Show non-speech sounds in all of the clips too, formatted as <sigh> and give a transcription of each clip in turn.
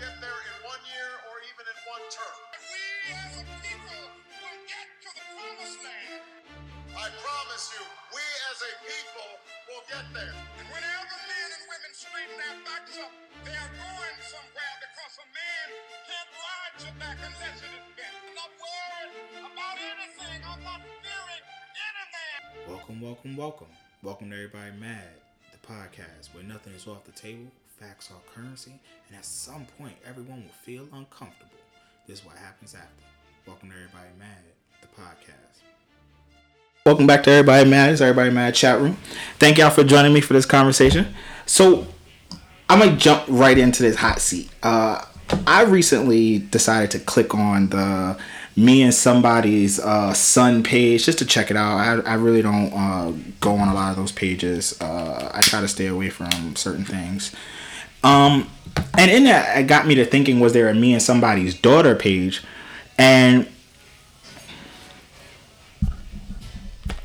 get there in one year or even in one term. We as a people will get to the promised land. I promise you, we as a people will get there. And whenever men and women straighten their backs up, they are going somewhere because a man can't ride your back unless it is bent. I'm not worried about anything. I'm not fearing any man. Welcome, welcome, welcome. Welcome to Everybody Mad, the podcast where nothing is off the table, facts are currency, and at some point everyone will feel uncomfortable. This is what happens after. Welcome to Everybody Mad, the podcast. Welcome back to Everybody Mad. It's Everybody Mad chat room. Thank y'all for joining me for this conversation. So, I'm gonna jump right into this hot seat. Uh, I recently decided to click on the me and somebody's uh, son page just to check it out. I, I really don't uh, go on a lot of those pages. Uh, I try to stay away from certain things. Um, and in that, it got me to thinking: Was there a me and somebody's daughter page? And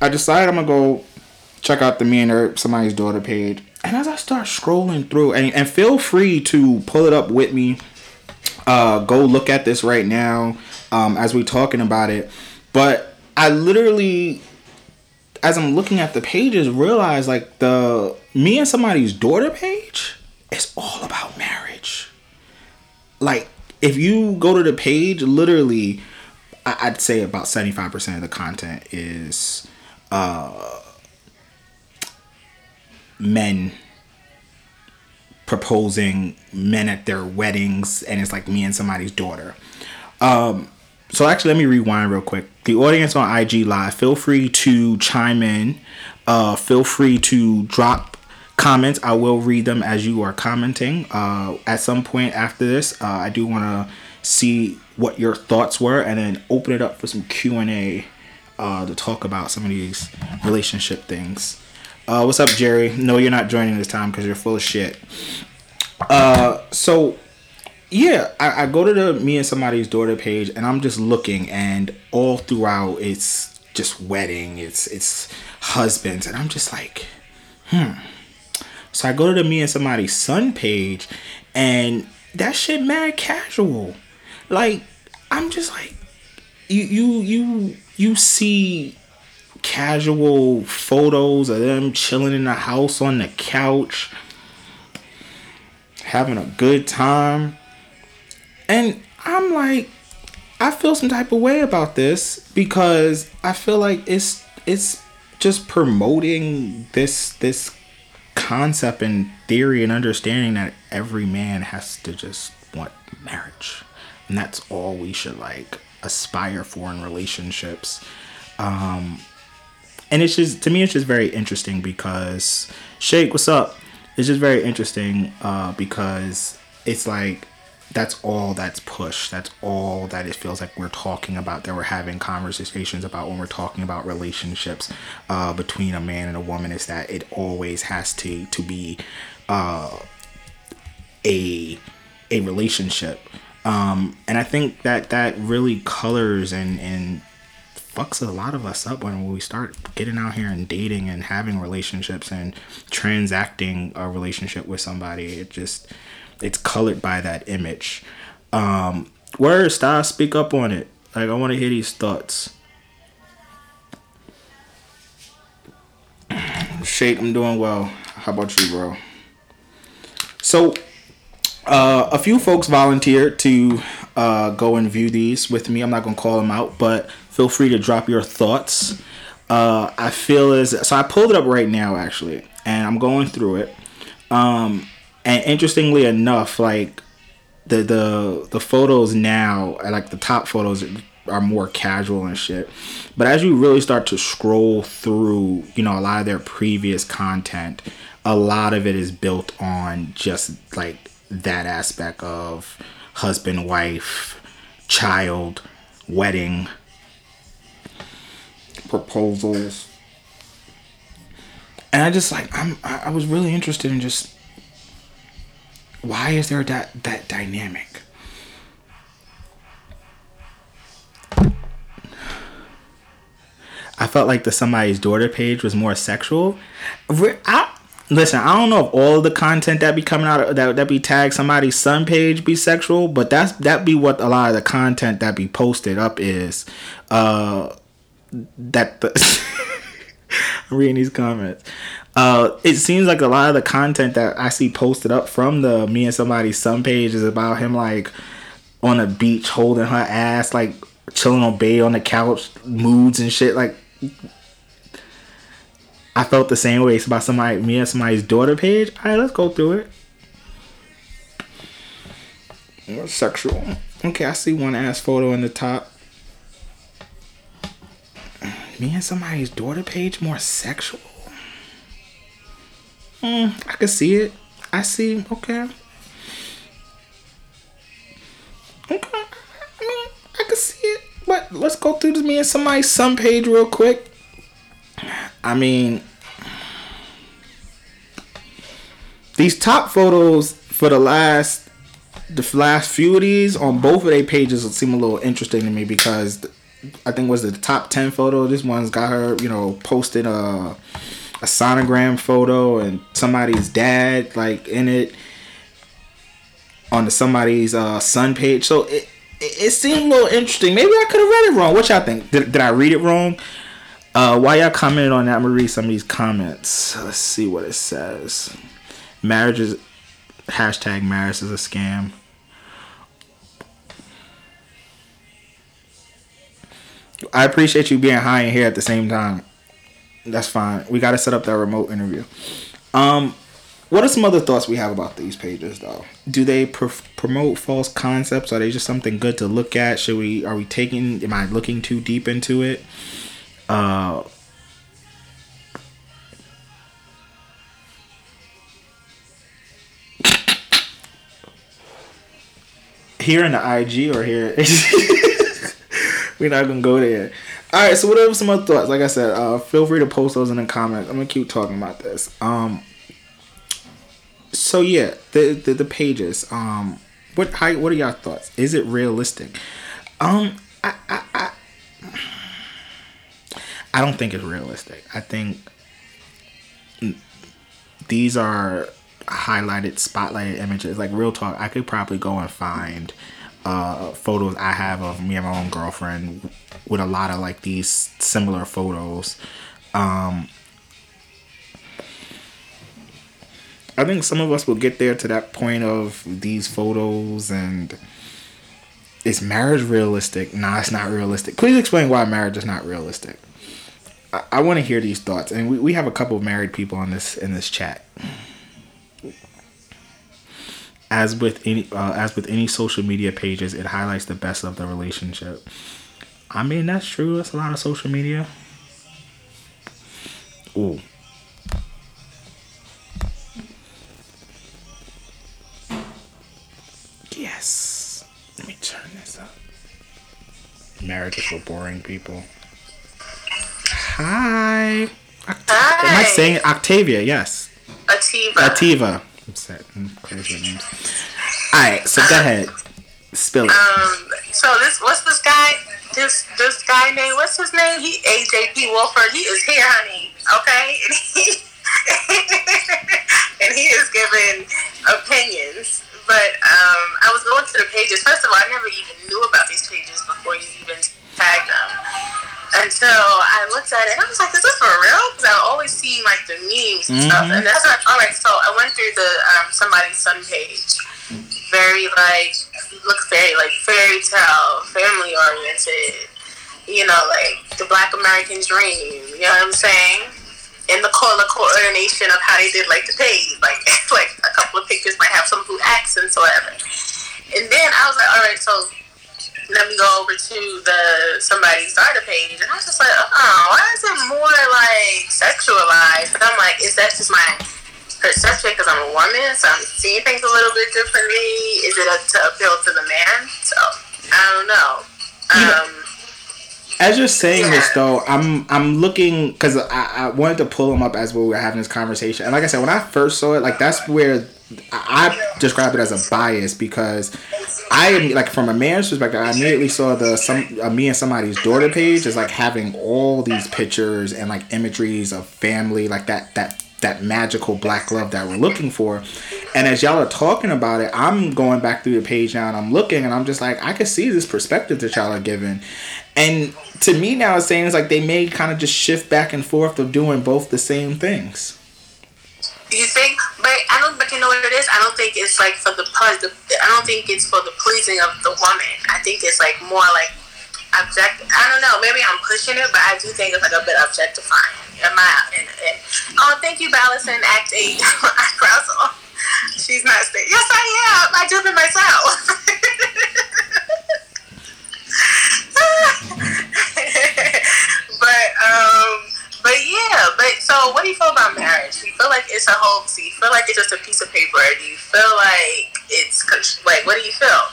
I decided I'm gonna go check out the me and her, somebody's daughter page. And as I start scrolling through, and, and feel free to pull it up with me. Uh, go look at this right now um, as we're talking about it. But I literally, as I'm looking at the pages, realize like the me and somebody's daughter page is all about marriage. Like if you go to the page, literally, I'd say about 75% of the content is uh, men proposing men at their weddings and it's like me and somebody's daughter. Um so actually let me rewind real quick. The audience on ig live feel free to chime in. Uh feel free to drop comments i will read them as you are commenting uh at some point after this uh, i do want to see what your thoughts were and then open it up for some q&a uh to talk about some of these relationship things uh, what's up, Jerry? No, you're not joining this time because you're full of shit. Uh, so yeah, I, I go to the me and somebody's daughter page, and I'm just looking, and all throughout it's just wedding, it's it's husbands, and I'm just like, hmm. So I go to the me and somebody's son page, and that shit mad casual. Like I'm just like, you you you you see casual photos of them chilling in the house on the couch, having a good time. And I'm like, I feel some type of way about this because I feel like it's it's just promoting this this concept and theory and understanding that every man has to just want marriage. And that's all we should like aspire for in relationships. Um and it's just to me it's just very interesting because shake what's up it's just very interesting uh, because it's like that's all that's pushed that's all that it feels like we're talking about that we're having conversations about when we're talking about relationships uh, between a man and a woman is that it always has to to be uh, a a relationship um, and i think that that really colors and and fucks a lot of us up when we start getting out here and dating and having relationships and transacting a relationship with somebody. It just it's colored by that image. Um word style speak up on it. Like I want to hear these thoughts. Shake, I'm doing well. How about you, bro? So uh, a few folks volunteered to uh, go and view these with me. I'm not gonna call them out, but feel free to drop your thoughts. Uh, I feel as so I pulled it up right now actually, and I'm going through it. Um, and interestingly enough, like the the the photos now, uh, like the top photos are more casual and shit. But as you really start to scroll through, you know, a lot of their previous content, a lot of it is built on just like that aspect of husband, wife, child, wedding, proposals. And I just like I'm I was really interested in just why is there that that dynamic? I felt like the somebody's daughter page was more sexual. I listen, I don't know if all of the content that be coming out of, that that be tagged somebody's son page be sexual, but that's that be what a lot of the content that be posted up is. Uh, that the <laughs> I'm reading these comments. Uh, it seems like a lot of the content that I see posted up from the me and somebody's son page is about him like on a beach holding her ass, like chilling on bay on the couch, moods and shit. Like I felt the same way. It's about somebody, me and somebody's daughter page. All right, let's go through it. More sexual. Okay, I see one ass photo in the top. Me and somebody's daughter page more sexual. Hmm, I can see it. I see. Okay. Okay. I mean, I can see it. But let's go through this me and somebody's son page real quick. I mean, these top photos for the last the last few of these on both of their pages seem a little interesting to me because I think was the top ten photo. This one's got her, you know, posted a a sonogram photo and somebody's dad like in it on the somebody's uh, son page. So it, it, seemed a little interesting. Maybe I could have read it wrong. What y'all think? Did, did I read it wrong? Uh, while y'all commented on that, read some of these comments. Let's see what it says. Marriage is hashtag marriage is a scam. I appreciate you being high in here at the same time. That's fine. We got to set up that remote interview. Um, what are some other thoughts we have about these pages, though? Do they pr- promote false concepts? Are they just something good to look at? Should we? Are we taking? Am I looking too deep into it? Uh, here in the IG or here? <laughs> We're not gonna go there. All right. So, what are some other thoughts? Like I said, uh, feel free to post those in the comments. I'm gonna keep talking about this. Um. So yeah, the the, the pages. Um. What how, what are y'all thoughts? Is it realistic? Um. I, I, I I don't think it's realistic. I think these are highlighted, spotlighted images. Like real talk, I could probably go and find uh, photos I have of me and my own girlfriend with a lot of like these similar photos. Um, I think some of us will get there to that point of these photos and is marriage realistic? Nah, it's not realistic. Please explain why marriage is not realistic. I, I want to hear these thoughts, and we, we have a couple of married people on this in this chat. As with any uh, as with any social media pages, it highlights the best of the relationship. I mean, that's true. That's a lot of social media. Ooh. Yes. Let me turn this up. Marriage is for boring people. Hi. Oct- Hi. Am I saying? Octavia? Yes. Ativa. Ativa. I'm set. I'm crazy names. All right. So go ahead. Spill it. Um. So this what's this guy? This this guy name? What's his name? He AJP Wolford. He is here, honey. Okay, and <laughs> he and he is giving opinions. But um, I was going to the pages. First of all, I never even knew about these pages before you even tagged them. Until I looked at it, and I was like, "Is this for real?" Because I always see like the memes and stuff, and that's like, all right. So I went through the um, somebody's son page, very like looks very like fairy tale, family oriented. You know, like the Black American dream. You know what I'm saying? In the color coordination of how they did like the page, like <laughs> like a couple of pictures might have some blue accents or whatever. And then I was like, all right, so let me go over to the somebody's daughter page, and I was just like, oh, why is it more like sexualized? But I'm like, is that just my perception because I'm a woman, so I'm seeing things a little bit differently? Is it a, to appeal to the man? So I don't know. You know- Um, As you're saying this though, I'm I'm looking because I, I wanted to pull them up as we were having this conversation, and like I said, when I first saw it, like that's where I, describe it as a bias because I like from a man's perspective, I immediately saw the some uh, me and somebody's daughter page as like having all these pictures and like imageries of family, like that that that magical black love that we're looking for. And as y'all are talking about it, I'm going back through the page now and I'm looking and I'm just like, I can see this perspective that y'all are giving. And to me now it's saying it's like they may kind of just shift back and forth of doing both the same things. You think, I don't. But you know what it is? I don't think it's like for the. I don't think it's for the pleasing of the woman. I think it's like more like object. I don't know. Maybe I'm pushing it, but I do think it's like a bit objectifying. Am I? And, and, oh, thank you, Ballison. Act eight. <laughs> Off. She's not staying. Yes, I am. I do it myself. <laughs> but um, but yeah. But so, what do you feel about marriage? Do you feel like it's a whole? Do you feel like it's just a piece of paper? Do you feel like it's like what do you feel?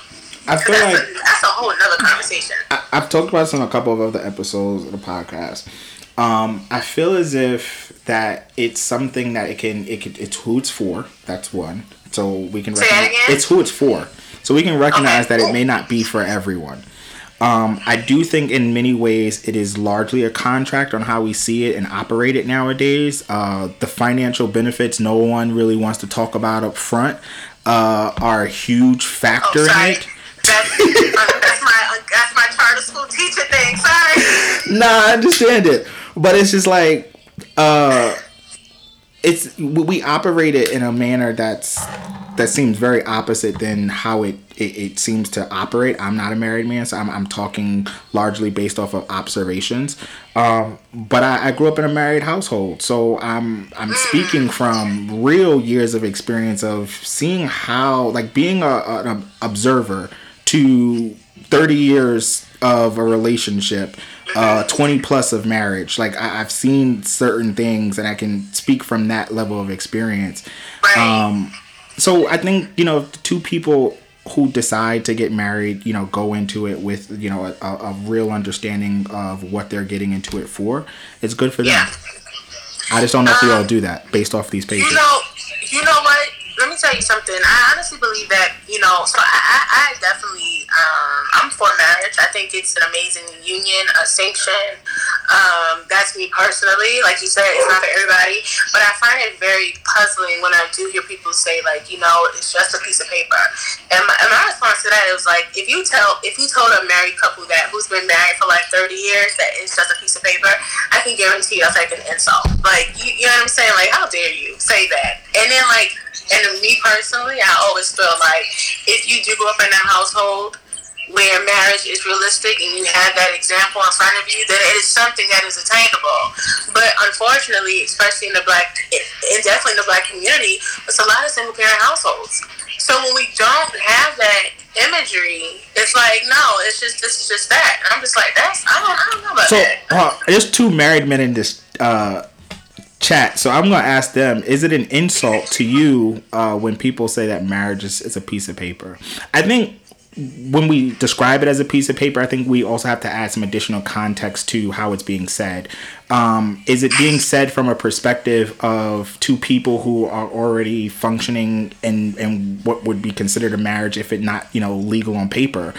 I feel that's, like a, that's a whole another conversation. I, I've talked about this on a couple of other episodes of the podcast. Um, I feel as if that it's something that it can it can it's who it's for. That's one. So we can Say recognize again? it's who it's for. So we can recognize Okay, that it may not be for everyone. Um, I do think in many ways it is largely a contract on how we see it and operate it nowadays. Uh, the financial benefits no one really wants to talk about up front uh, are a huge factor Oh, in it. That's, <laughs> uh, that's my uh, that's my charter school teacher thing. Sorry. nah, I understand it, but it's just like uh, it's we we operate it in a manner that's that seems very opposite than how it, it, it seems to operate. I'm not a married man, so I'm, I'm talking largely based off of observations. Um, but I, I grew up in a married household, so I'm I'm speaking from real years of experience of seeing how like being a, an observer to 30 years of a relationship uh 20 plus of marriage like I, i've seen certain things and i can speak from that level of experience Right. um so i think you know the two people who decide to get married you know go into it with you know a, a real understanding of what they're getting into it for it's good for them Yeah. i just don't know if we all um, do that based off these pages You know, you know what? Let me tell you something. I honestly believe that you know. So I, I, definitely, um, I'm for marriage. I think it's an amazing union, a sanction. Um, that's me personally. Like you said, it's not for everybody, but I find it very puzzling when I do hear people say like, you know, it's just a piece of paper. And my, and my response to that is like, if you tell, if you told a married couple that who's been married for like 30 years that it's just a piece of paper, I can guarantee you that's like an insult. Like, you, you know what I'm saying? Like, how dare you say that? And then like, and me personally, I always feel like if you do grow up in a household where marriage is realistic and you have that example in front of you, then it is something that is attainable. But unfortunately, especially in the black, and definitely in the black community, it's a lot of single parent households. So when we don't have that imagery, it's like no, it's just this is just that. And I'm just like that's I don't I don't know about So that. uh, there's two married men in this uh, chat, so I'm gonna ask them: Is it an insult to you uh, when people say that marriage is, is a piece of paper? I think when we describe it as a piece of paper, I think we also have to add some additional context to how it's being said. Um, is it being said from a perspective of two people who are already functioning in, in what would be considered a marriage if it not you know legal on paper?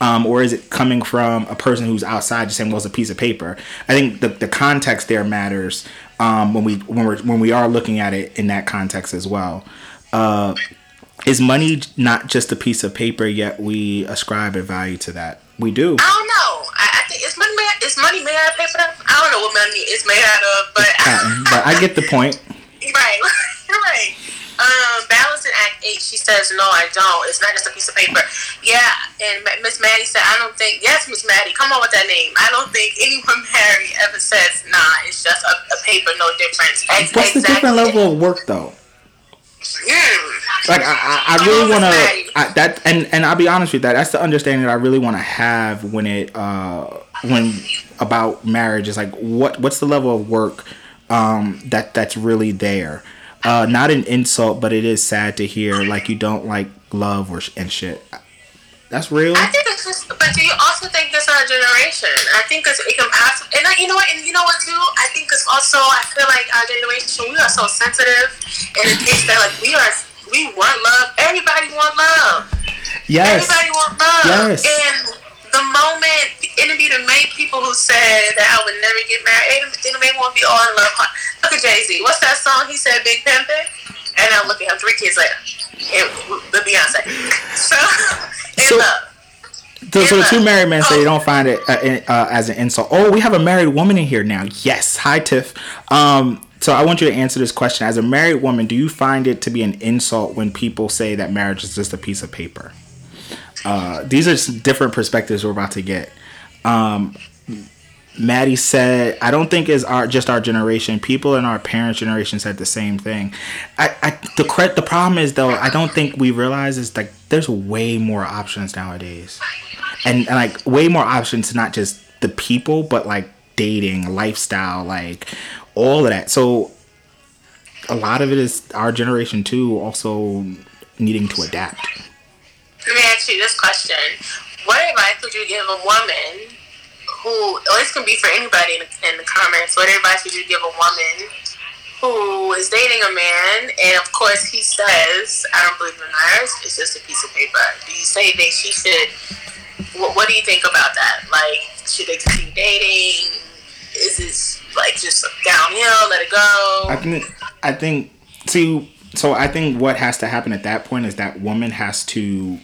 Um, or is it coming from a person who's outside just saying, "Well, it's a piece of paper"? I think the, the context there matters um, when we when we when we are looking at it in that context as well. Uh, is money not just a piece of paper? Yet we ascribe a value to that. We do. I don't know. I, I think it's money made. Is money made out of paper? I don't know what money is made out of, but Patent, but I get the point. <laughs> right, <laughs> right. Um, Balance in Act Eight. She says, "No, I don't. It's not just a piece of paper." Yeah, and Miss Maddie said, "I don't think." Yes, Miss Maddie, come on with that name. I don't think anyone <laughs> married ever says, "Nah, it's just a, a paper, no difference." What's the different level of work though? Mm. Like I, I, I really want to that, and and I'll be honest with you, that. That's the understanding that I really want to have when it uh when about marriage is like what what's the level of work um that that's really there. Uh, not an insult, but it is sad to hear like you don't like love or sh- and shit. That's real. I think it's just, but do you also think it's our generation? I think it's, it can pass, and I, you know what, and you know what too? I think it's also, I feel like our generation, we are so sensitive, and it takes that, like, we are, we want love, everybody want love. Yes. Everybody want love. Yes. And the moment, it'd the main people who said that I would never get married, they, they may want to be all in love. Look at Jay Z. What's that song? He said Big Pimpin', and I look at him three kids later. It, the Beyonce. So, <laughs> in So- love. So, so the two married men say you don't find it uh, uh, as an insult. Oh, we have a married woman in here now. Yes. Hi, Tiff. Um, so I want you to answer this question. As a married woman, do you find it to be an insult when people say that marriage is just a piece of paper? Uh, these are different perspectives we're about to get. Um, Maddie said, "I don't think it's our just our generation. People in our parents' generation said the same thing. I, I the cre- the problem is though, I don't think we realize is like there's way more options nowadays, and, and like way more options, not just the people, but like dating, lifestyle, like all of that. So a lot of it is our generation too, also needing to adapt. Let me ask you this question: What advice would you give a woman who, or this can be for anybody in the, in the comments? What advice would you give a woman who is dating a man, and of course he says, "I don't believe in marriage; it's just a piece of paper." Do you say that she should? What, what do you think about that? Like, should they continue dating? Is this like just downhill? Let it go. I think I think see so I think what has to happen at that point is that woman has to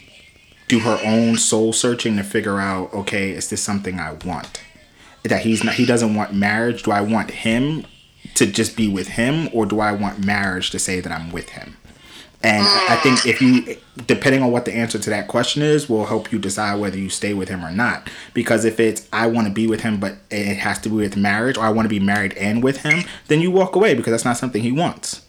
do her own soul searching to figure out okay is this something I want? That he's not he doesn't want marriage. Do I want him to just be with him or do I want marriage to say that I'm with him? And I think if you depending on what the answer to that question is will help you decide whether you stay with him or not. Because if it's I want to be with him but it has to be with marriage or I want to be married and with him then you walk away because that's not something he wants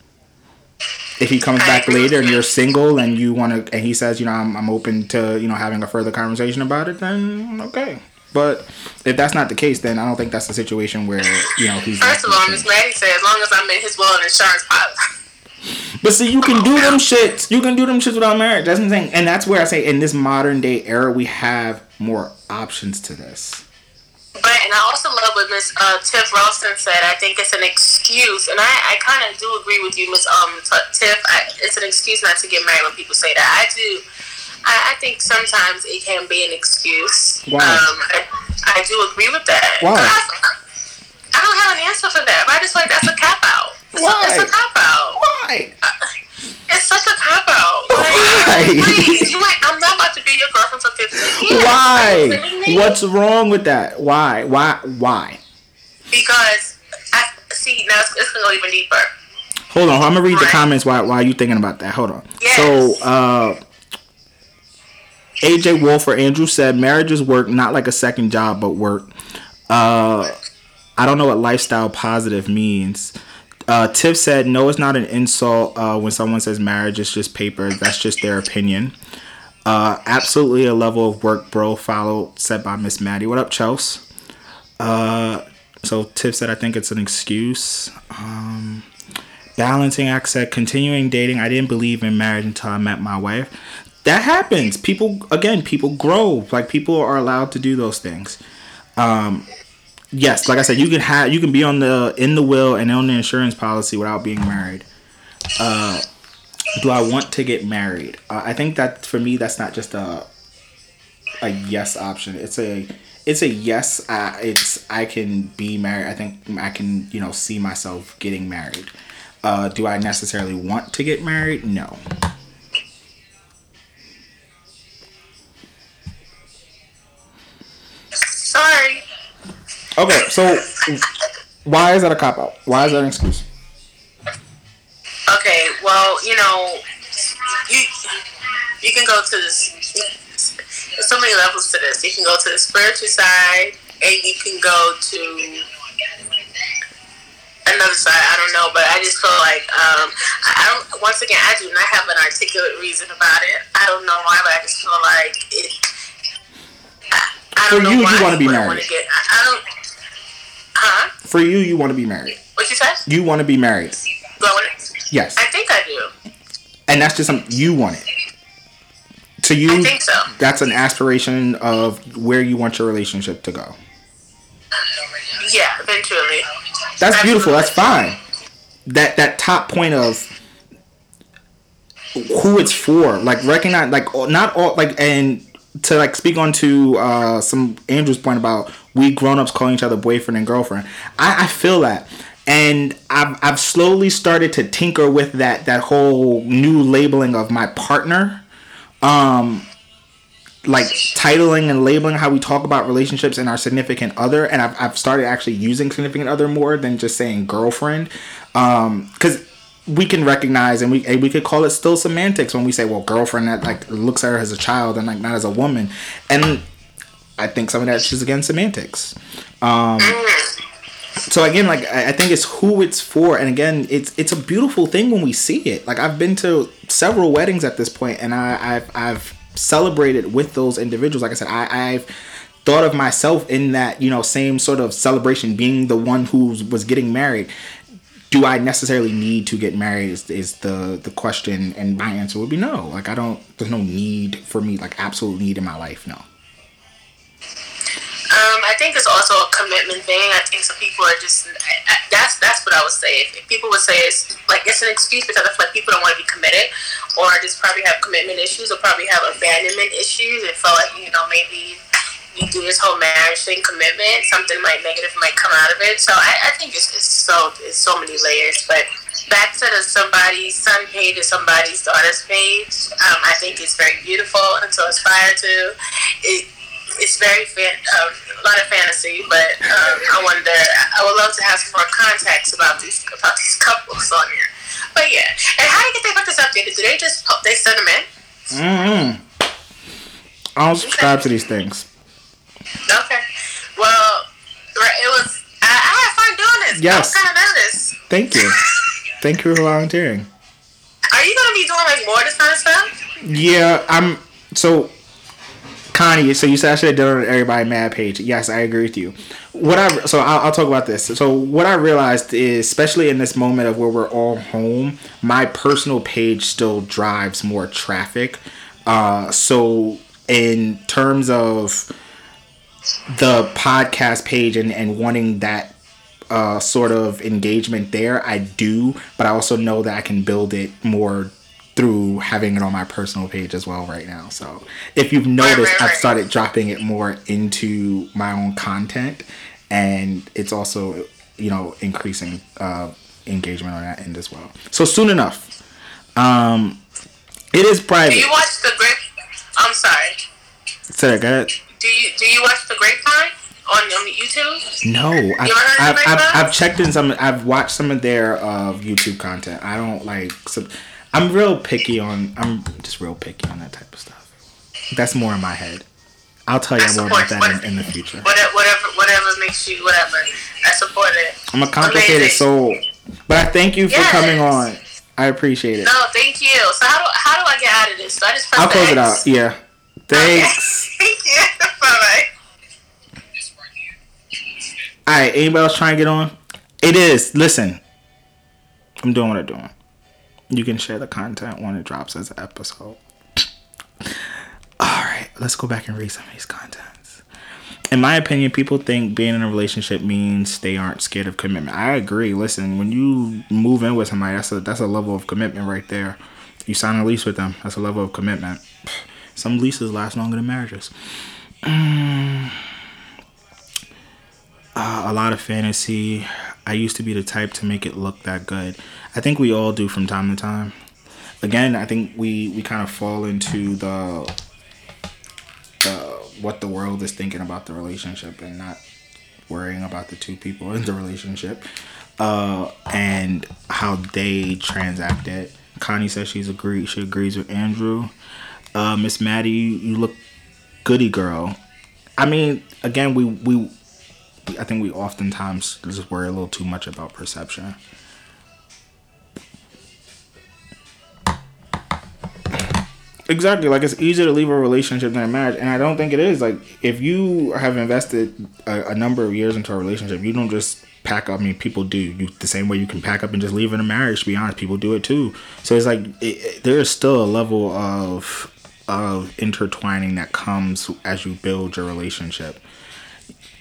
if he comes back later and you're single and you want to and he says you know I'm, I'm open to you know having a further conversation about it then okay. But if that's not the case then i don't think that's the situation where you know he's First of all, Miss Maddie said, as long as I'm in his will and insurance policy. <laughs> but see you can do them shits. You can do them shits without marriage. That's what i'm saying. And that's where i say in this modern day era we have more options to this But and I also love what Miss uh, Tiff Ralston said. I think it's an excuse, and I, I kind of do agree with you, Miss um T- Tiff. I, it's an excuse not to get married when people say that. I do. I, I think sometimes it can be an excuse. Why? Um, I, I do agree with that. Why? But I, I don't have an answer for that. But I just like that's a cop out. It's Why? A, it's a cop out. why It's such a cop out. Why? Like, please, you like, I'm not about to be your girlfriend for 15 years. why Are you kidding me? what's wrong with that why why why Because I see now it's, it's gonna go even deeper. Hold on, I'm gonna read the comments while while you thinking about that. Hold on. Yes. So, uh, AJ Wolf or Andrew said marriage is work, not like a second job, but work. Uh, I don't know what lifestyle positive means. Uh, Tiff said no, it's not an insult uh, when someone says marriage is just paper. That's just their opinion. Uh, absolutely a level of work, bro. Follow said by Miss Maddie. What up, Chels? Uh, so Tiff said I think it's an excuse. Um, balancing act said continuing dating. I didn't believe in marriage until I met my wife. That happens. People again, people grow. Like people are allowed to do those things. Um, yes, like I said, you can have you can be on the in the will and on the insurance policy without being married. Uh, do I want to get married? Uh, I think that for me, that's not just a a yes option. It's a it's a yes. Uh, it's I can be married. I think I can you know see myself getting married. Uh, do I necessarily want to get married? No. Sorry. Okay, so why is that a cop out? Why is that an excuse? Okay, well, you know, you you can go to this. There's so many levels to this. You can go to the spiritual side, and you can go to another side. I don't know, but I just feel like um, I don't. Once again, I do not have an articulate reason about it. I don't know why, but I just feel like it. I, I don't For know you, you wanna be married. I, I don't. Huh? For you, you want to be married. What you said? You want to be married. Yes, I think I do. and that's just something you want it. To you, I think so. that's an aspiration of where you want your relationship to go. Yeah, eventually. That's beautiful. That's fine. That that top point of who it's for, like recognize, like not all, like and to like speak on to uh, some Andrew's point about we grown ups calling each other boyfriend and girlfriend. I, I feel that and I've I've slowly started to tinker with that that whole new labeling of my partner. Um, like titling and labeling how we talk about relationships and our significant other and I've, I've started actually using significant other more than just saying girlfriend um because we can recognize and we and we could call it still semantics when we say well girlfriend that like looks at her as a child and like not as a woman and i think some of that is again semantics. Um so again like I, I think it's who it's for. And again it's it's a beautiful thing when we see it. Like i've been to several weddings at this point and i i've i've celebrated with those individuals. Like i said i i've thought of myself in that you know same sort of celebration being the one who was getting married. Do I necessarily need to get married is, is the the question. And my answer would be no. Like I don't there's no need for me like absolute need in my life no Um, I think it's also a commitment thing. I think some people are just that's that's what I would say. If, people would say it's like it's an excuse because I feel like people don't want to be committed, or just probably have commitment issues, or probably have abandonment issues, and feel like you know maybe you do this whole marriage thing, commitment, something might negative might come out of it. So I, I think it's, it's so it's so many layers. But back to the somebody's son page or somebody's daughter's page, um, I think it's very beautiful and so aspire to. It, it's very fan, um, a lot of fantasy, but um, I wonder. I would love to have some more context about these about these couples on here. But yeah, and how do you get their put updated? Do they just they send them in? Hmm. I don't subscribe to these things Okay. Well, it was. I, I had fun doing this. Yes. I was kind of nervous. thank you <laughs> thank you for volunteering Are you gonna be doing like more of this kind of stuff? yeah I'm so Connie so you said I should have done it on everybody mad page. Yes I agree with you. What I so I'll, I'll talk about this. So what I realized is especially in this moment of where we're all home my personal page still drives more traffic. Uh so in terms of the podcast page and, and wanting that uh, sort of engagement there, I do, but I also know that I can build it more through having it on my personal page as well right now. So if you've noticed, I've started dropping it more into my own content, and it's also you know increasing uh, engagement on that end as well. So soon enough, um, it is private. Do you watch the grape? I'm sorry. That, go ahead. Do you do you watch the grapevine on, on YouTube? No, I've, I've, I've, I've checked in some. I've watched some of their uh, YouTube content. I don't like. Some, I'm real picky on. I'm just real picky on that type of stuff. That's more in my head. I'll tell you I more about that in, what- in the future. Whatever, whatever, whatever makes you, whatever. I support it. I'm a complicated Amazing. soul, but I thank you for Yes. coming on. I appreciate it. No, thank you. So how do how do I get out of this? Do I just press I'll close it out. Yeah. Thanks. <laughs> thank you. <laughs> Bye bye. All right. Anybody else trying to get on? It is. Listen, I'm doing what I'm doing. You can share the content when it drops as an episode. <laughs> All right. Let's go back and read some of these contents. In my opinion, people think being in a relationship means they aren't scared of commitment. I agree. Listen, when you move in with somebody, that's a that's a level of commitment right there. You sign a lease with them. That's a level of commitment. <sighs> Some leases last longer than marriages. <sighs> Uh, a lot of fantasy. I used to be the type to make it look that good. I think we all do from time to time. Again, I think we we kind of fall into the the what the world is thinking about the relationship and not worrying about the two people <laughs> in the relationship uh, and how they transact it. Connie says she's agree she agrees with Andrew. Uh, Miss Maddie, you look goody girl. I mean, again, we we I think we oftentimes just worry a little too much about perception. Exactly, like it's easier to leave a relationship than a marriage, and I don't think it is. Like if you have invested a, a number of years into a relationship, you don't just pack up. I mean, people do you the same way you can pack up and just leave in a marriage. To be honest, people do it too. So it's like it, it- there is still a level of of intertwining that comes as you build your relationship.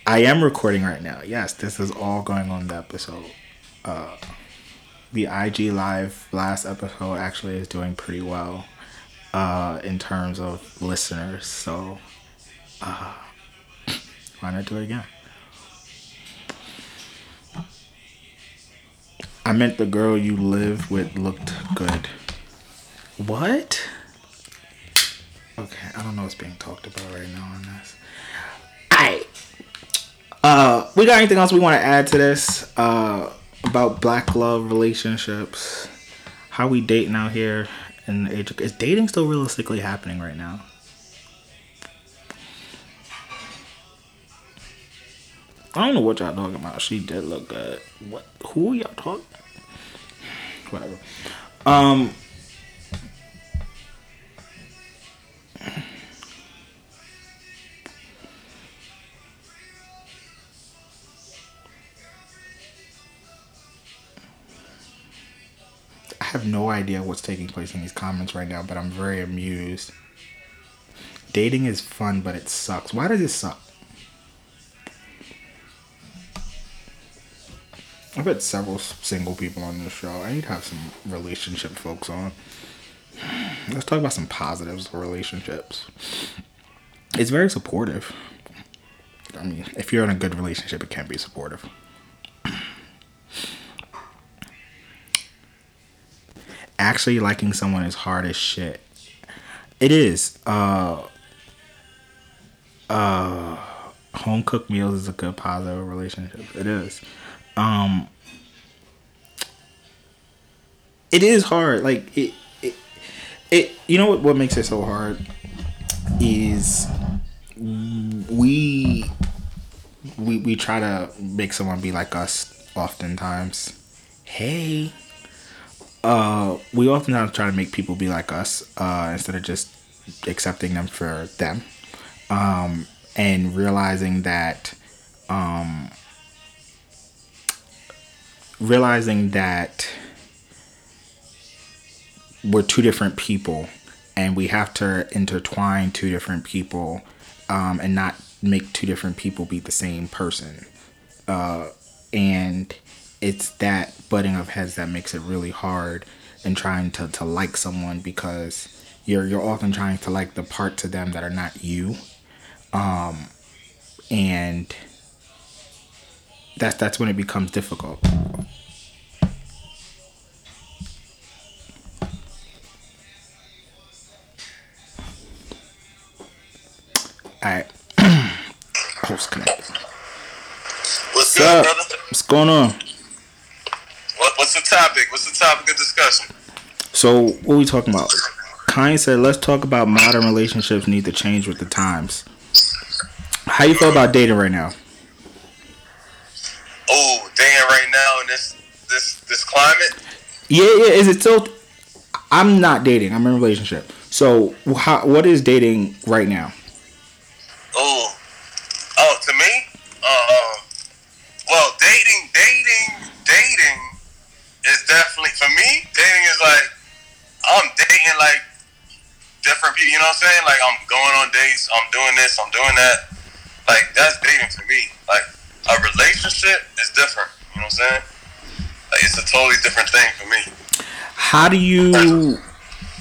I am recording right now. Yes, this is all going on the episode. Uh, the IG live last episode actually is doing pretty well uh, in terms of listeners. So, uh, why not do it again? I meant the girl you live with looked good. What? Okay, I don't know what's being talked about right now on this. Alright. Uh, we got anything else we want to add to this? Uh, about black love relationships? How we dating out here in the age is dating still realistically happening right now? I don't know what y'all talking about. She did look good. What? Who y'all talking? Whatever. Um. Idea what's taking place in these comments right now, but I'm very amused. Dating is fun, but it sucks. Why does it suck? I've had several single people on this show. I need to have some relationship folks on. Let's talk about some positives of relationships. It's very supportive. I mean, if you're in a good relationship, it can be supportive. Actually liking someone is hard as shit. It is. Uh uh home cooked meals is a good positive relationship. It is um it is hard like it it, it you know what, what makes it so hard is we we we try to make someone be like us oftentimes hey uh we oftentimes try to make people be like us uh instead of just accepting them for them um and realizing that um realizing that we're two different people and we have to intertwine two different people um, and not make two different people be the same person. Uh, and it's that butting of heads that makes it really hard in trying to, to like someone because you're you're often trying to like the parts of them that are not you. Um, and that's that's when it becomes difficult. Alright. Host <clears throat> connect. What's What's up? brother? What's going on? What, what's the topic? What's the topic of discussion? So what are we talking about? Connie said, "Let's talk about modern relationships need to change with the times." How you feel about dating right now? Oh, dating right now in this this this climate. Yeah, yeah. Is it still? I'm not dating. I'm in a relationship. So, how, what is dating right now? Oh, oh, to me, uh, definitely for me. Dating is like I'm dating like different people. You know what I'm saying? Like I'm going on dates. I'm doing this. I'm doing that. Like that's dating to me. Like a relationship is different. You know what I'm saying? Like it's a totally different thing for me. How do you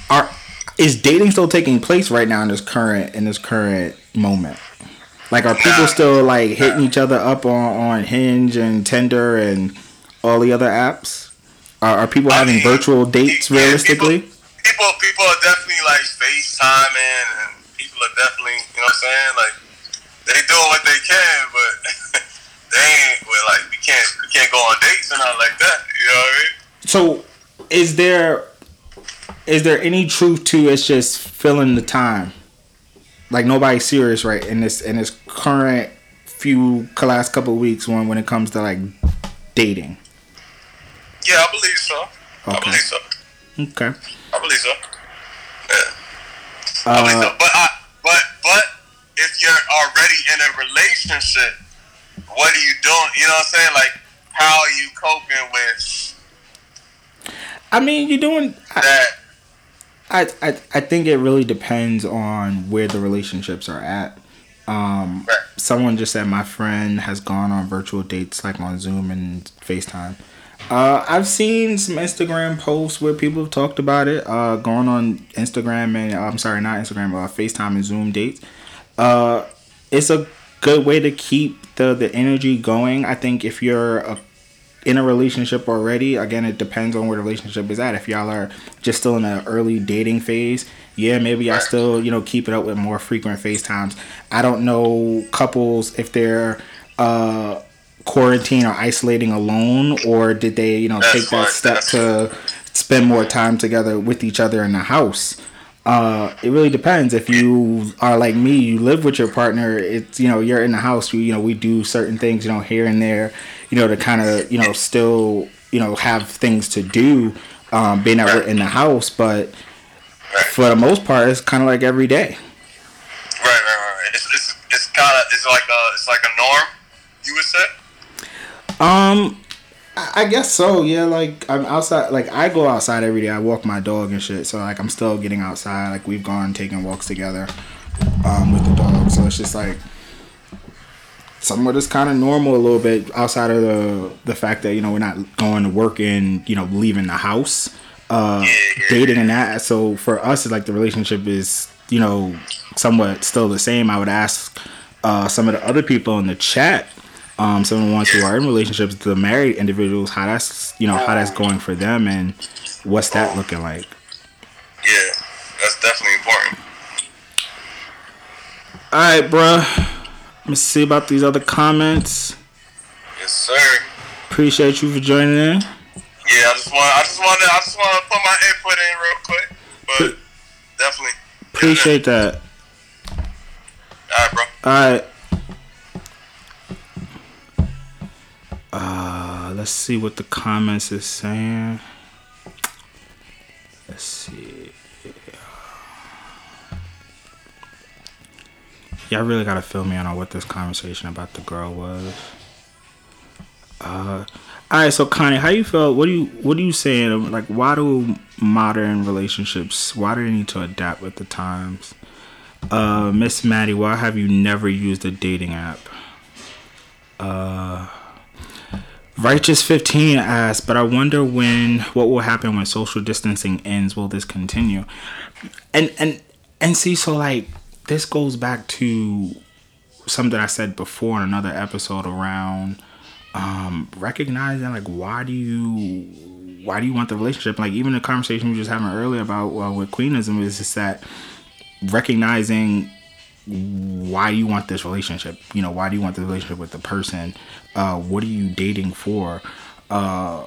are? Is dating still taking place right now in this current in this current moment? Like, are people Nah. still like hitting each other up on on Hinge and Tinder and all the other apps? Are, are people I having mean, virtual dates yeah, realistically? People, people, people are definitely like FaceTiming, and people are definitely, you know what I'm saying? Like, they doing what they can, but <laughs> they ain't, well, like, we can't, we can't go on dates and not like that, you know what I mean? So, is there is there any truth to it's just filling the time? Like nobody's serious right in this in this current few last couple of weeks when when it comes to like dating. Yeah, I believe so. I believe so. Okay. I believe so. Yeah. I believe so. Uh, But, I, but, but, if you're already in a relationship, what are you doing? You know what I'm saying? Like, how are you coping with I mean, you're doing. I, that? I I I think it really depends on where the relationships are at. Um, Right. someone just said my friend has gone on virtual dates like on Zoom and FaceTime. Uh, I've seen some Instagram posts where people have talked about it. Uh, going on Instagram and I'm sorry, not Instagram, uh, FaceTime and Zoom dates. Uh, it's a good way to keep the the energy going. I think if you're a in a relationship already, again, it depends on where the relationship is at. If y'all are just still in the early dating phase, yeah, maybe I still, you know, keep it up with more frequent FaceTimes. I don't know couples if they're uh quarantine or isolating alone or did they, you know, That's take that step to spend more time together with each other in the house. Uh, it really depends. If you are like me, you live with your partner. It's you know you're in the house. You you know we do certain things you know here and there, you know to kind of you know still you know have things to do, um, being that we're in the house. But for the most part, it's kind of like every day. Right, right, right. It's it's it's kind of it's like a it's like a norm. You would say. Um, I I guess so. Yeah, like I'm outside. Like I go outside every day. I walk my dog and shit. So like I'm still getting outside. Like we've gone taking walks together, um, with the dog. So it's just like somewhat is kind of normal a little bit outside of the the fact that you know we're not going to work and you know leaving the house, uh, dating and that. So for us, it's like the relationship is you know somewhat still the same. I would ask uh, some of the other people in the chat um, some of the ones who are in relationships, the married individuals, how that's you know how that's going for them, and what's that looking like. Yeah, that's definitely important. All right, bruh. Let's see about these other comments. Yes, sir. Appreciate you for joining in. Yeah, I just want I just want to I just want to put my input in real quick, but definitely. Appreciate that. All right, bro. All right. Uh, let's see what the comments is saying. Let's see. Y'all really gotta fill me in on what this conversation about the girl was. Uh, all right. So Connie, how you feel? What do you What are you saying? Like, why do modern relationships? Why do they need to adapt with the times? Uh, Miss Maddie, why have you never used a dating app? Uh, Righteous fifteen asks, but I wonder when what will happen when social distancing ends. Will this continue? And and and see, so like this goes back to something I said before in another episode around um recognizing like why do you why do you want the relationship? Like even the conversation we were just having earlier about well, with queenism is just that recognizing why do you want this relationship? You know why do you want the relationship with the person? Uh what are you dating for? Uh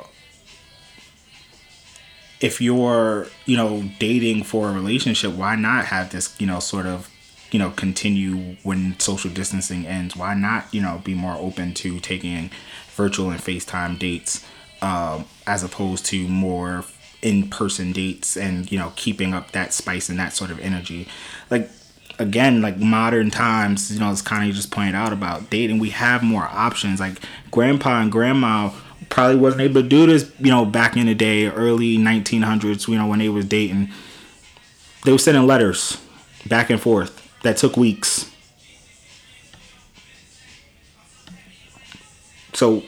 if you're you know dating for a relationship why not have this you know sort of you know continue when social distancing ends? Why not you know be more open to taking virtual and facetime dates um as opposed to more in-person dates and you know keeping up that spice and that sort of energy? Like again like modern times you know as Connie just pointed out about dating we have more options. Like grandpa and grandma probably wasn't able to do this you know back in the day early 1900s you know when they was dating. They were sending letters back and forth that took weeks. So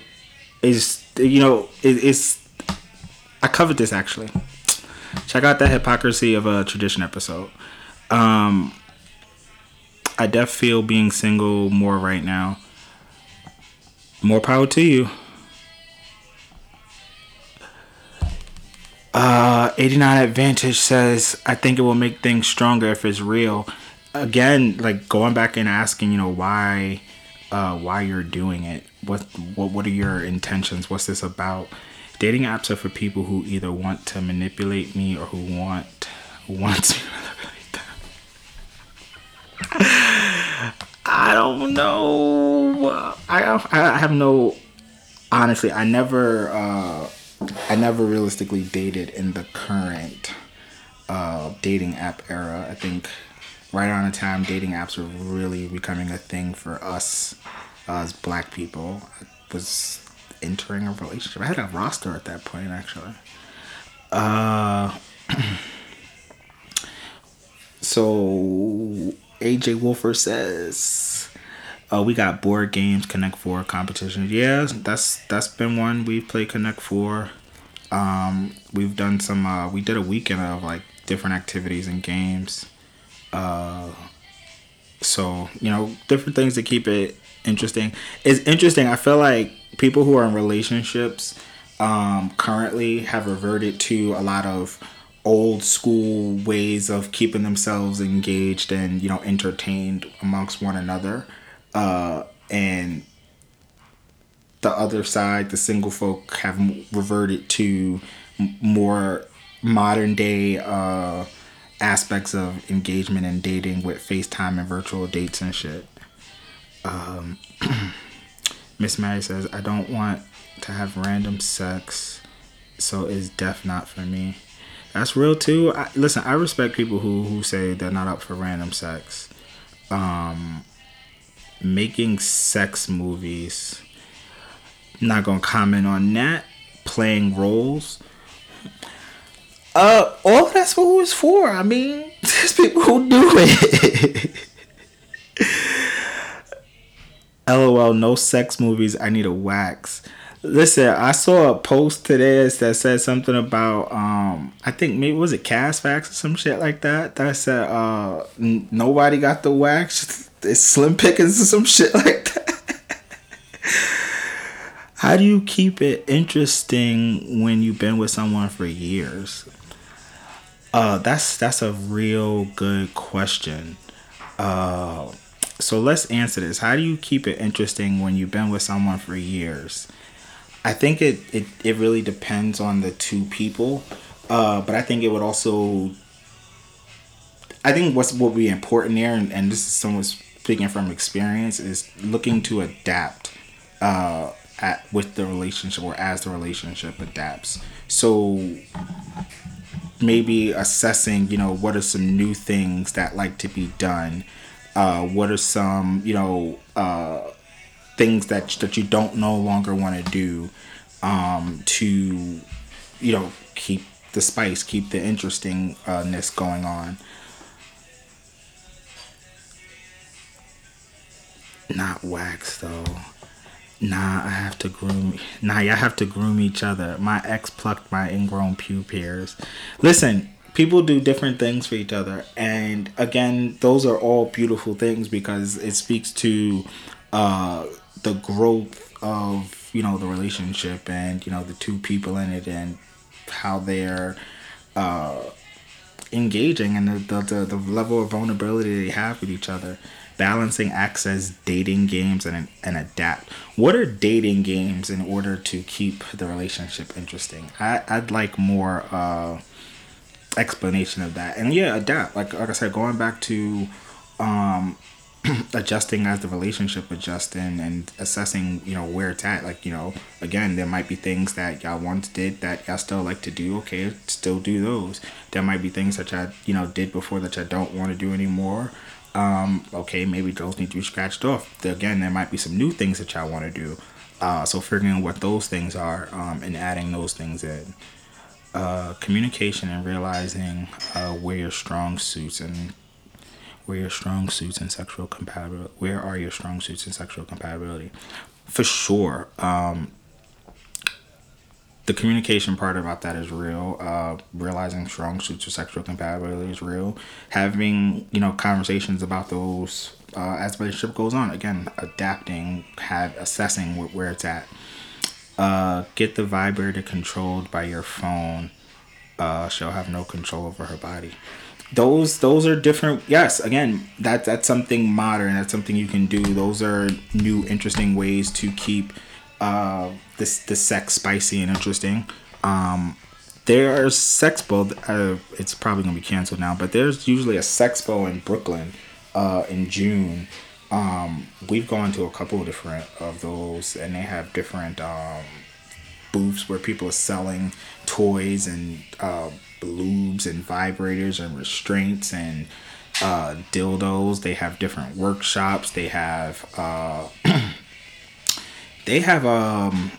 it's you know it, it's i covered this actually. Check out that hypocrisy of a tradition episode. Um I def feel being single more right now. More power to you. Uh, 89 Advantage says, I think it will make things stronger if it's real. Again, like going back and asking, you know, why, uh, why you're doing it. What, what, what are your intentions? What's this about? Dating apps are for people who either want to manipulate me or who want, who <laughs> wants me. I don't know. I I have no. Honestly, I never. Uh, I never realistically dated in the current uh, dating app era. I think right around the time dating apps were really becoming a thing for us uh, as Black people. I was entering a relationship. I had a roster at that point, actually. Uh. <clears throat> so AJ Wolfer says, uh, we got board games, Connect Four competitions. Yeah, that's that's been one we've played Connect Four. Um, we've done some. Uh, we did a weekend of like different activities and games. Uh, so you know, different things to keep it interesting. It's interesting. I feel like people who are in relationships um, currently have reverted to a lot of old school ways of keeping themselves engaged and you know entertained amongst one another. Uh, and the other side the single folk have reverted to more modern day uh, aspects of engagement and dating with facetime and virtual dates and shit. Um, <clears throat> miss mary says i don't want to have random sex so is death not for me that's real too. I, listen, I respect people who who say they're not up for random sex. Um, making sex movies. Not gonna comment on that. Playing roles. Uh, all that's what it's for. I mean, <laughs> there's people who do it. <laughs> LOL, no sex movies. I need a wax. Listen, I saw a post today that said something about um I think maybe was it Facts or some shit like that that said uh n- nobody got the wax. <laughs> It's slim pickings or some shit like that. <laughs> How do you keep it interesting when you've been with someone for years? Uh that's that's a real good question. Uh so let's answer this. How do you keep it interesting when you've been with someone for years? I think it, it, it really depends on the two people. Uh, but I think it would also I think what's what would be important there and, and this is someone speaking from experience is looking to adapt uh, at with the relationship or as the relationship adapts. So maybe assessing, you know, what are some new things that like to be done? Uh, what are some, you know, uh, things that that you don't no longer want to do um, to you know keep the spice keep the interestingness going on. Not wax though. Nah i have to groom nah i have to groom each other. My ex plucked my ingrown pube hairs. Listen people do different things for each other and again those are all beautiful things because it speaks to uh the growth of you know the relationship and you know the two people in it and how they're uh engaging and the, the, the level of vulnerability they have with each other. Balancing access dating games and and adapt. What are dating games in order to keep the relationship interesting? I, i'd like more uh explanation of that. And yeah adapt. Like like i said going back to um <clears throat> adjusting as the relationship adjusts and, and assessing you know where it's at. Like you know again there might be things that y'all once did that y'all still like to do. Okay still do those. There might be things that y'all you know did before that y'all don't want to do anymore. Um okay maybe those need to be scratched off. Again there might be some new things that y'all want to do. Uh so figuring what those things are um and adding those things in. Uh communication and realizing uh where your strong suits and where your strong suits and sexual compatibility where are your strong suits and sexual compatibility? For sure um the communication part about that is real uh realizing strong suits of sexual compatibility is real. Having you know conversations about those uh, as the relationship goes on again adapting have assessing wh- where it's at. Uh get the vibrator controlled by your phone. Uh she'll have no control over her body those those are different yes again that that's something modern that's something you can do. Those are new interesting ways to keep uh this the sex spicy and interesting. Um there's sexpo uh, it's probably gonna be canceled now but there's usually a sex sexpo in brooklyn uh in june. Um we've gone to a couple of different of those and they have different um booths where people are selling toys and uh, lubes and vibrators and restraints and uh, dildos. They have different workshops. They have uh, <clears throat> they have um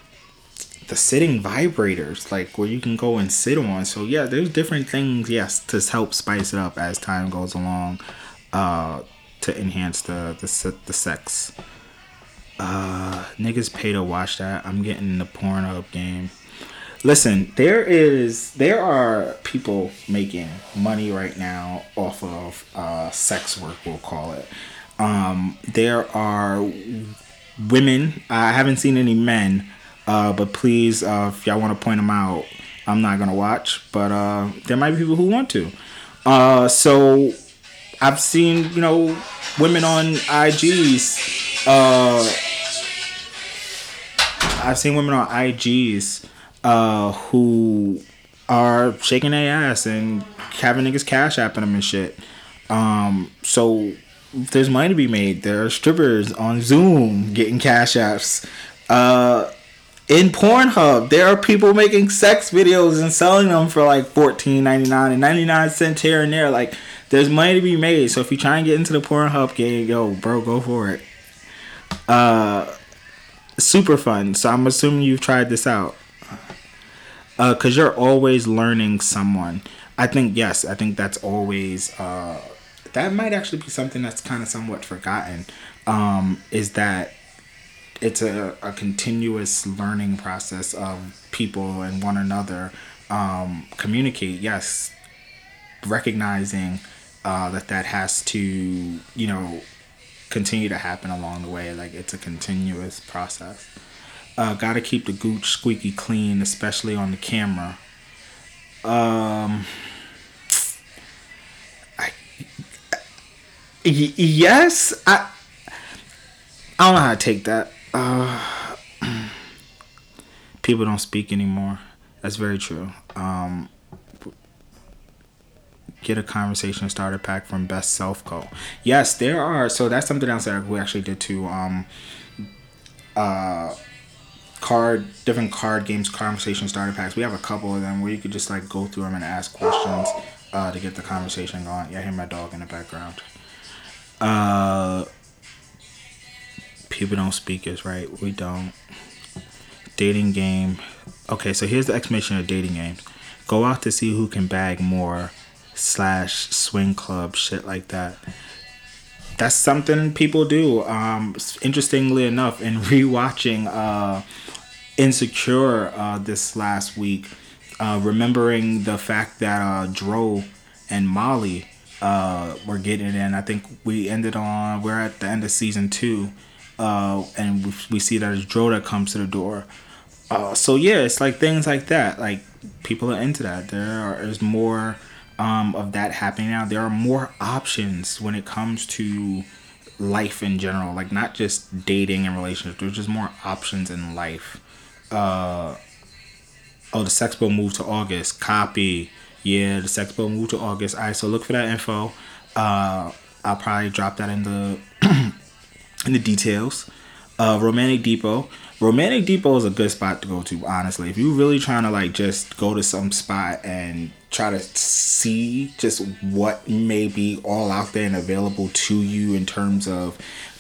the sitting vibrators like where you can go and sit on. So yeah, there's different things. Yes, to help spice it up as time goes along, uh, to enhance the the the sex. Uh, niggas pay to watch that. I'm getting the Pornhub game. Listen, there is there are people making money right now off of uh, sex work. We'll call it. Um, there are women. I haven't seen any men Uh, but please, uh, if y'all want to point them out, I'm not gonna watch. But uh, there might be people who want to. Uh, so I've seen you know women on IGs. Uh, I've seen women on IGs uh, who are shaking their ass and having niggas cash apping them and shit. Um, so there's money to be made. There are strippers on Zoom getting cash apps. Uh, in Pornhub, there are people making sex videos and selling them for like fourteen ninety nine and ninety nine cents here and there. Like, there's money to be made. So if you try and get into the Pornhub game, yo, bro, go for it. Uh, super fun. So I'm assuming you've tried this out. Uh, cause you're always learning someone. I think yes. I think that's always uh, that might actually be something that's kind of somewhat forgotten. Um, is that it's a, a continuous learning process of people and one another um, communicate. Yes, recognizing uh, that that has to you know continue to happen along the way. Like it's a continuous process. Uh, Got to keep the gooch squeaky clean, especially on the camera. Um, I, y- yes, I. I don't know how to take that. Uh, <clears throat> people don't speak anymore. That's very true. Um, get a conversation starter pack from Best Self Co. Yes, there are. So that's something else that we actually did too. Um, uh, card different card games conversation starter packs. We have a couple of them where you could just like go through them and ask questions uh, to get the conversation going. Yeah, I hear my dog in the background. Uh, people don't speak is right. We don't. Dating game. Okay, so here's the explanation of dating games. Go out to see who can bag more slash swing club shit like that. That's something people do. Um, interestingly enough, in <laughs> rewatching uh, Insecure uh, this last week, uh, remembering the fact that uh, Dro and Molly uh, were getting in. I think we ended on we're at the end of season two, uh, and we, we see that it's Dro that comes to the door. Uh, so yeah, it's like things like that. Like people are into that. There are, is more um, of that happening now. There are more options when it comes to life in general. Like not just dating and relationships. There's just more options in life. Uh, oh, the sex Sexpo moved to August. Copy. Yeah, the sex Sexpo moved to August. All right, so look for that info. Uh, I'll probably drop that in the <clears throat> in the details. Uh, Romantic Depot. Romantic Depot is a good spot to go to, honestly. If you're really trying to like just go to some spot and try to see just what may be all out there and available to you in terms of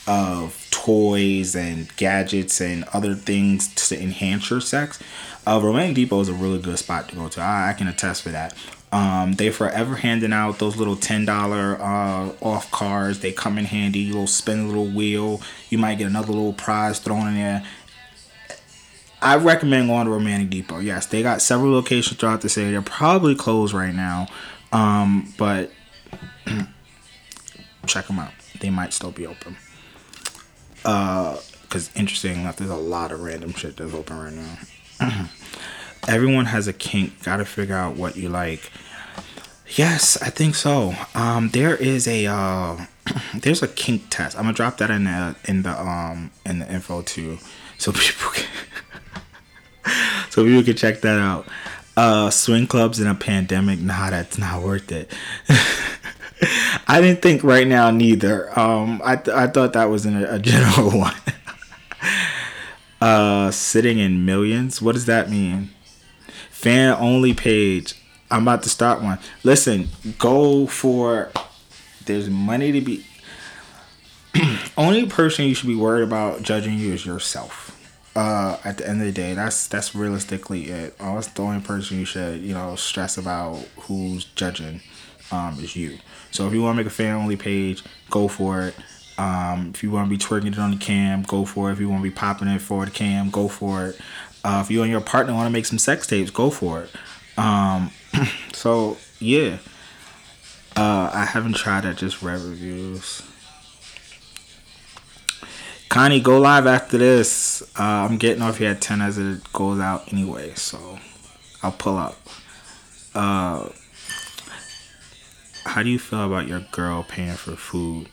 of toys and gadgets and other things to enhance your sex, uh, Romantic Depot is a really good spot to go to. I, I can attest for that. Um, they forever handing out those little ten dollar uh, off cards. They come in handy. You will spin a little wheel. You might get another little prize thrown in there. I recommend going to Romantic Depot. Yes, they got several locations throughout the city. They're probably closed right now, um, but <clears throat> check them out. They might still be open. Uh, cause interesting enough, there's a lot of random shit that's open right now. <clears throat> Everyone has a kink. Got to figure out what you like. Yes, I think so. Um, there is a uh, <clears throat> there's a kink test. I'm gonna drop that in the in the um in the info too, so <laughs> people can so you can check that out. Uh, swing clubs in a pandemic. Nah, that's not worth it. <laughs> I didn't think right now neither. Um, I th- I thought that was in a, a general <laughs> one. uh, sitting in millions. What does that mean? Fan only page. I'm about to start one. Listen, go for. There's money to be. <clears throat> only person you should be worried about judging you is yourself. Uh, at the end of the day, that's that's realistically it. Oh, that's the only person you should you know stress about who's judging. Um, is you. So if you want to make a fan only page, go for it. Um, if you want to be twerking it on the cam, go for it. If you want to be popping it for the cam, go for it. Uh, if you and your partner want to make some sex tapes, go for it. Um, <clears throat> so yeah, uh, I haven't tried at just Rev reviews. Connie, go live after this. Uh, I'm getting off here at 10 as it goes out anyway, so I'll pull up. Uh, how do you feel about your girl paying for food?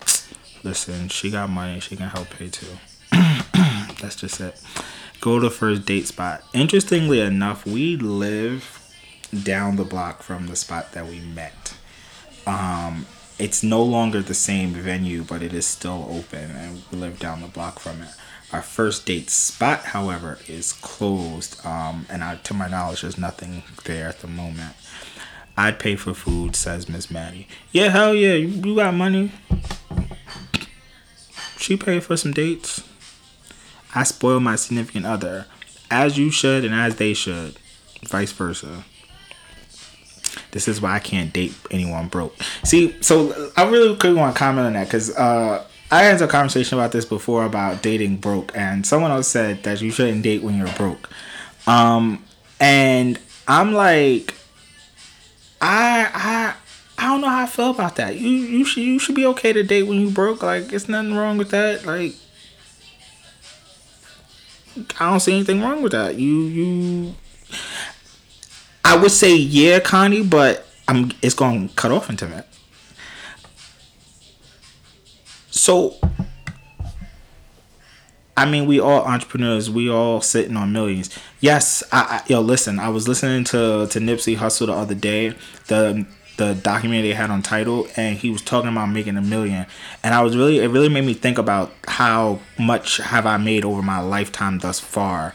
Listen, she got money. She can help pay too. <clears throat> That's just it. Go to first date spot. Interestingly enough, we live down the block from the spot that we met. Um, it's no longer the same venue, but it is still open, and we live down the block from it. Our first date spot, however, is closed, um, and I, to my knowledge, there's nothing there at the moment. I'd pay for food, says Miss Maddie. Yeah, hell yeah, you, you got money. She paid for some dates. I spoil my significant other, as you should and as they should, vice versa. This is why I can't date anyone broke. See, so I really could want to comment on that because uh, I had a conversation about this before about dating broke, and someone else said that you shouldn't date when you're broke. Um, and I'm like, I I I don't know how I feel about that. You you should you should be okay to date when you broke. Like, it's nothing wrong with that. Like, I don't see anything wrong with that. You you I would say yeah, Connie, but I'm it's gonna cut off into that. So I mean, we all entrepreneurs. We all sitting on millions. Yes, I, I yo listen. I was listening to to Nipsey Hussle the other day. The the documentary they had on Tidal and he was talking about making a million and i was really it really made me think about how much have i made over my lifetime thus far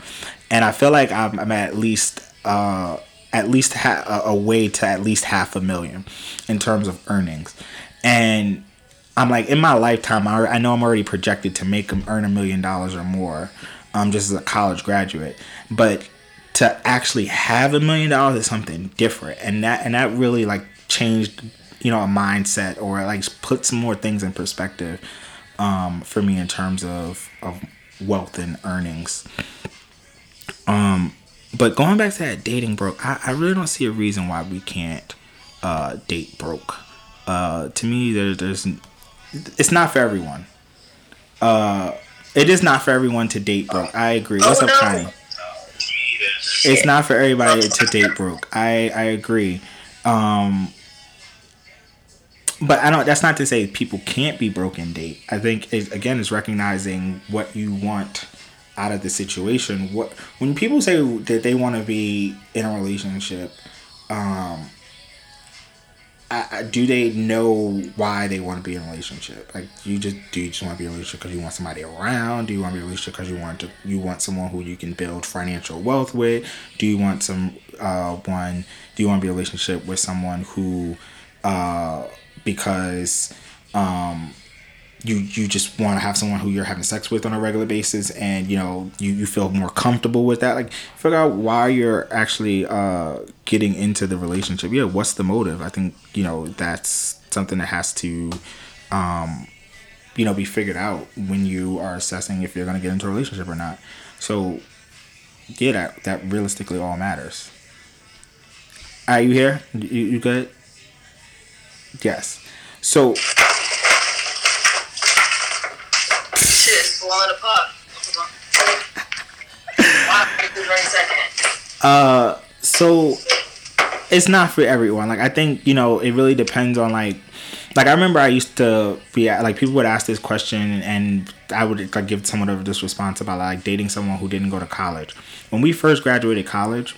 and i feel like i'm, I'm at least uh at least ha- a, way to at least half a million in terms of earnings. And i'm like in my lifetime i, I know i'm already projected to make them earn a million dollars or more um just as a college graduate. But to actually have a million dollars is something different. And that and that really like changed you know a mindset or like put some more things in perspective um, for me in terms of of wealth and earnings. Um but going back to that dating broke i, I really don't see a reason why we can't uh, date broke uh, to me there, there's it's not for everyone uh, it is not for everyone to date broke i agree what's Oh, up no. connie it's not for everybody to date broke. I I agree. Um but I don't that's not to say people can't be broke and date. I think it, again is recognizing what you want out of the situation. What when people say that they want to be in a relationship, um I, I, do they know why they want to be in a relationship? Like, you just do you just want to be in a relationship because you want somebody around? Do you want to be in a relationship because you want to you want someone who you can build financial wealth with? Do you want some uh one? Do you want to be in a relationship with someone who uh because um you you just want to have someone who you're having sex with on a regular basis and you know you, you feel more comfortable with that like figure out why you're actually uh getting into the relationship. Yeah what's the motive? I think you know that's something that has to um you know be figured out when you are assessing if you're going to get into a relationship or not. So yeah that that realistically all matters. Are you here? You, you good? Yes. So Shit falling apart. Uh so it's not for everyone. Like i think you know it really depends on like like i remember i used to be like people would ask this question and i would like give someone of this response about like dating someone who didn't go to college. When we first graduated college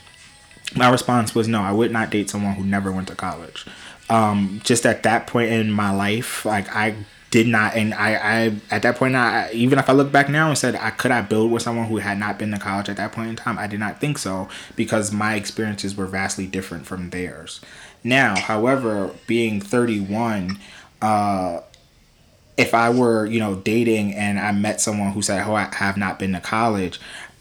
my response was no i would not date someone who never went to college. Um just at that point in my life like i did not and i i at that point I, even if i look back now and said i could i build with someone who had not been to college at that point in time i did not think so because my experiences were vastly different from theirs now however being 31 uh if I were, you know, dating and I met someone who said, "Oh, I have not been to college,"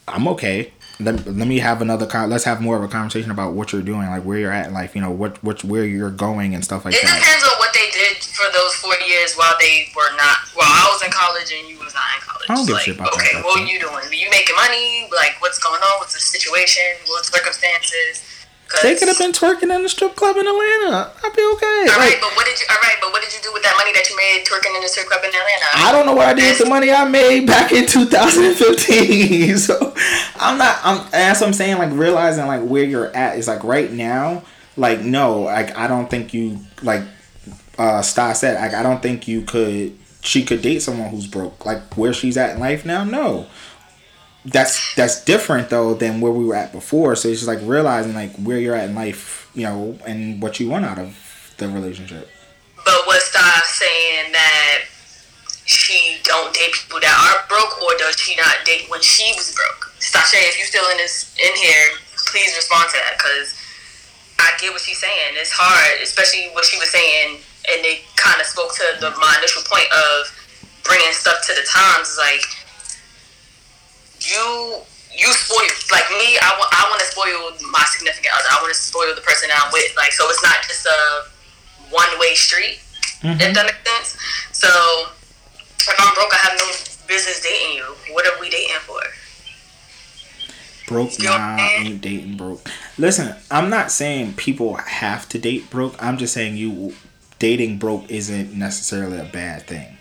I'm okay. Let, let me have another con- let's have more of a conversation about what you're doing, like where you're at in life, you know, what what where you're going and stuff like that. It depends on what they did for those four years while they were not. While I was in college and you was not in college. I don't give like, shit about okay, stuff, what are you doing? Are you making money? Like, what's going on? What's the situation? What circumstances? They could have been twerking in the strip club in Atlanta. I'd be okay. All right, Like, but what did you? All right, but what did you do with that money that you made twerking in the strip club in Atlanta? I don't know what I did with the money I made back in 2015. <laughs> so I'm not. I'm. That's what I'm saying. Like realizing like where you're at is like right now. Like no, like I don't think you like. Uh, Star said like I don't think you could. She could date someone who's broke. Like where she's at in life now. No. That's that's different though than where we were at before. So it's just like realizing like where you're at in life, you know, and what you want out of the relationship. But was Star saying that she don't date people that are broke, or does she not date when she was broke? Sasha, if you're still in this in here, please respond to that because I get what she's saying. It's hard, especially what she was saying, and it kind of spoke to the my initial point of bringing stuff to the times. Like you you spoil like me. I want I want to spoil my significant other. I want to spoil the person I'm with. Like so, it's not just a one way street. If mm-hmm. that makes sense. So if I'm broke, I have no business dating you. What are we dating for? broke You know nah I'm ain't dating broke listen i'm not saying people have to date broke i'm just saying you dating broke isn't necessarily a bad thing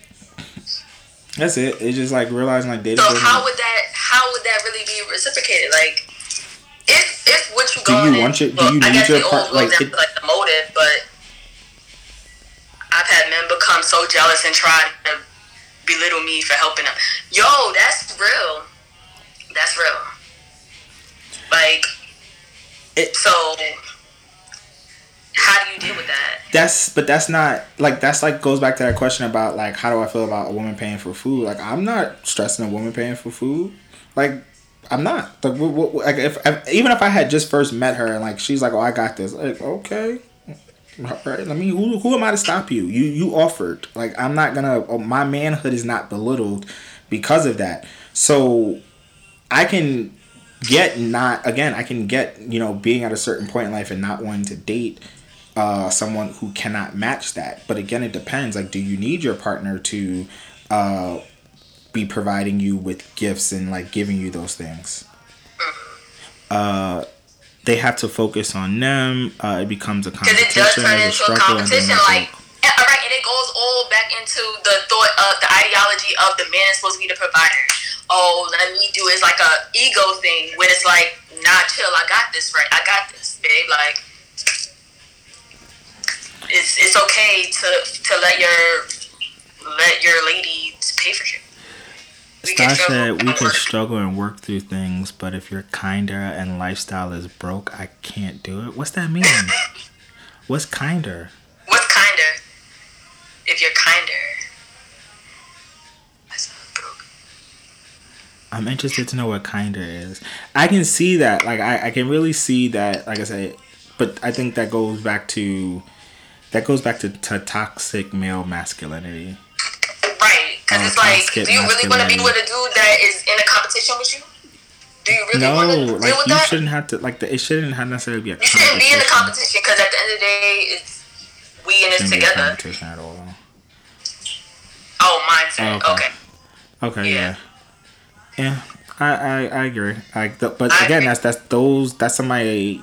that's it it's just like realizing like dating So how would that how would that really be reciprocated? Like if if what you Do you want your- do you I need guess your part- like, it- like the motive, but I've had men become so jealous and try to belittle me for helping them. Yo, that's real. That's real. Like It- so how do you deal with that? that's but that's not like that's like goes back to that question about like how do i feel about a woman paying for food? Like i'm not stressing a woman paying for food. Like i'm not. Like, what, like if, if even if i had just first met her and like she's like oh i got this. Like okay. All right let me who, who am i to stop you? You you offered. Like i'm not gonna oh, my manhood is not belittled because of that. So i can get not again i can get you know being at a certain point in life and not wanting to date uh, someone who cannot match that. But again, it depends. Like, do you need your partner to uh, be providing you with gifts and like giving you those things? Uh, they have to focus on them. Uh, it becomes a competition. Because it does turn into a competition. it's Like, yeah, all right, and it goes all back into the thought of the ideology of the man is supposed to be the provider. Oh, let me do it's like a ego thing when it's like, nah, chill, I got this right, I got this, babe. Like, it's it's okay to to let your let your lady pay for shit. Star said we can work. struggle and work through things, but if your kinder and lifestyle is broke, I can't do it. What's that mean? <laughs> What's kinder? What's kinder? If you're kinder. I'm interested to know what kinder is. I can see that, like I, I can really see that, like I said, but I think that goes back to that goes back to, to toxic male masculinity. Right, because Oh, it's like, do you really want to be with a dude that is in a competition with you? Do you really No, want to deal like with you that? shouldn't have to like the, it shouldn't have necessarily be a you shouldn't be in the competition. because at the end of the day, it's we in this a together. competition at all. Oh, mindset. Oh, okay. okay. Okay, Yeah. yeah, yeah. I I, I agree. I, but I again, agree. that's that's those that's somebody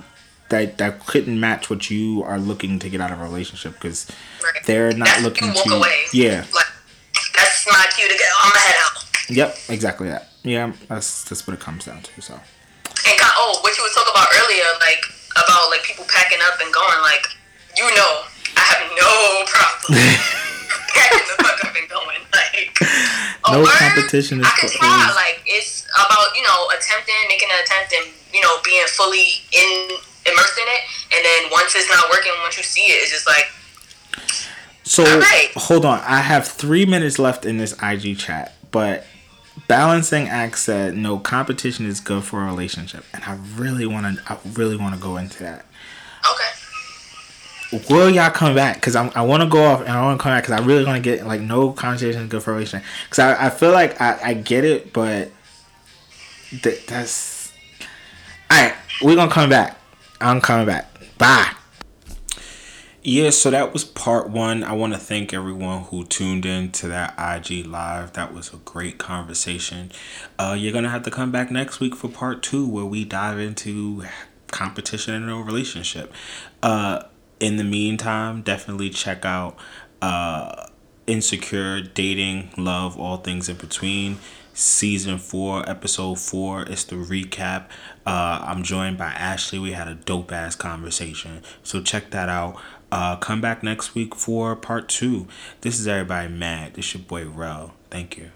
that that couldn't match what you are looking to get out of a relationship because Right. they're not That's looking to away. yeah Like that's my cue to get on my head out. Yep, exactly that. Yeah, that's that's what it comes down to. So And oh, what you was talking about earlier, like about like people packing up and going, like you know, I have no problem <laughs> packing the fuck up and going. Like No competition is I can try. Like it's about you know attempting, making an attempt, and you know being fully in immersed in it. And then once it's not working, once you see it, it's just like so Alright. hold on. I have three minutes left in this IG chat, but balancing act said no competition is good for a relationship, and I really want to. I really want to go into that. okay. Will y'all come back? Because I I want to go off and I want to come back because I really want to get like no conversation is good for a relationship. Because I, I feel like I, I get it, but th- that's all right. We're gonna come back. I'm coming back. Bye. Yeah, so that was part one. I want to thank everyone who tuned in to that IG live. That was a great conversation. Uh, you're gonna have to come back next week for part two, where we dive into competition in a relationship. Uh, in the meantime, definitely check out uh, Insecure, Dating, Love, All Things in Between. Season 4, Episode 4 is the recap. Uh, I'm joined by Ashley. We had a dope ass conversation. So check that out. Uh, come back next week for part 2. This is everybody mad. This your boy Rel. Thank you.